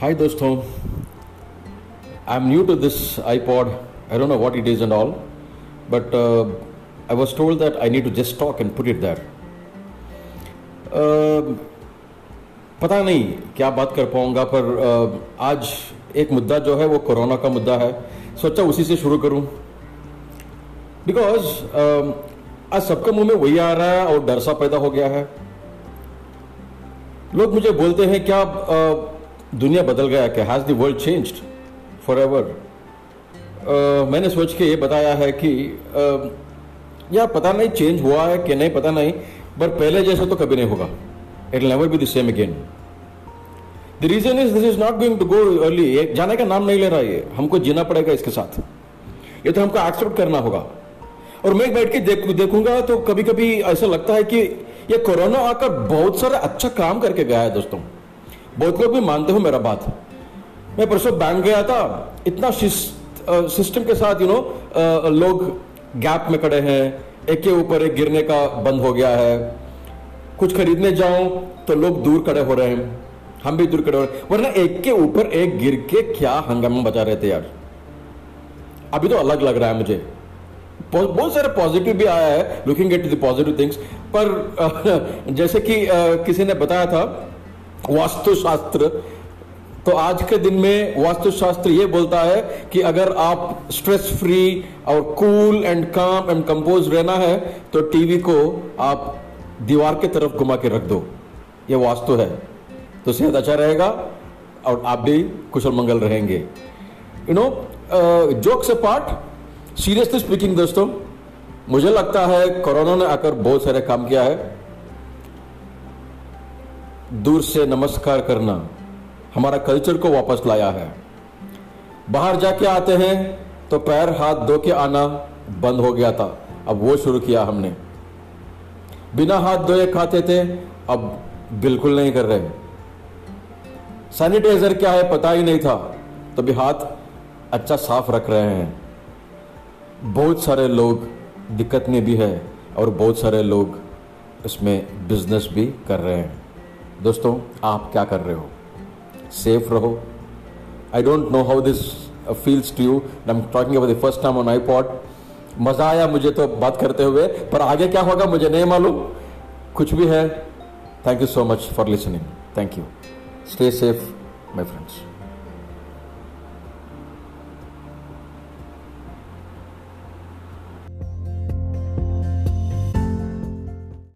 हाय दोस्तों. I am new to this iPod I don't know what it is and all but I was told that I need to just talk and put it that पता नहीं क्या बात कर पाऊँगा पर uh, आज एक मुद्दा जो है वो कोरोना का मुद्दा है। सोचा उसी से शुरू करूँ। बिकॉज़ uh, आज सबके मुँह में वही आ रहा है और डर सा पैदा हो गया है। लोग मुझे बोलते हैं क्या uh, दुनिया बदल गया क्या has the world changed forever मैंने सोच के ये बताया है कि uh, या पता नहीं चेंज हुआ है कि नहीं पता नहीं पर पहले जैसे तो कभी नहीं होगा। It never be the same again the reason is this is not going to go early जाने का नाम नहीं ले रहा ये। हमको जीना पड़ेगा इसके साथ। ये तो हमको एक्सेप्ट करना होगा। और मैं बैठ के देख, देखूँगा तो कभी कभी ऐसा लगता है कि ये कोरोना आकर बहुत सारा अच्छा काम करके गया है दोस्तों। बहुत लोग भी मानते हो मेरा बात। मैं परसों बैंक गया था, इतना सिस्टम के साथ यू नो लोग गैप में खड़े हैं, एक के ऊपर एक गिरने का बंद हो गया है। कुछ खरीदने जाओ तो लोग दूर खड़े हो रहे हैं, हम भी दूर खड़े हो रहे हैं। वरना एक के ऊपर एक गिर के क्या हंगामा बचा रहे थे यार। अभी तो अलग लग रहा है मुझे। बहुत सारे पॉजिटिव भी आया है looking at the positive things पर जैसे कि किसी ने बताया था वास्तुशास्त्र। तो आज के दिन में वास्तुशास्त्र ये बोलता है कि अगर आप स्ट्रेस फ्री और cool and calm and compose रहना है तो टीवी को आप दीवार की तरफ़ घुमा के रख दो। ये वास्तु है। तो सेहत अच्छा रहेगा और आप भी कुशल मंगल रहेंगे। यू नो जोक से पार्ट सीरियसली स्पीकिंग दोस्तों, मुझे लगता है कोरोना ने आकर बहुत सारे काम किया है। दूर से नमस्कार करना हमारा कल्चर को वापस लाया है। बाहर जाके आते हैं तो पैर हाथ धो के आना बंद हो गया था। अब वो शुरू किया हमने। बिना हाथ धोए खाते थे, अब बिल्कुल नहीं कर रहे। सैनिटाइजर क्या है पता ही नहीं था, तभी हाथ अच्छा साफ़ रख रहे हैं। बहुत सारे लोग, दिक्कत में भी है, और बहुत सारे लोग इसमें बिज़नेस भी कर रहे हैं। दोस्तों, आप क्या कर रहे हो? सेफ़ रहो। I don't know how this feels to you I am talking about the first time on iPod मज़ा आया मुझे तो बात करते हुए, पर आगे क्या होगा मुझे नहीं मालूम। कुछ भी है। Thank you so much for listening thank you stay safe my friends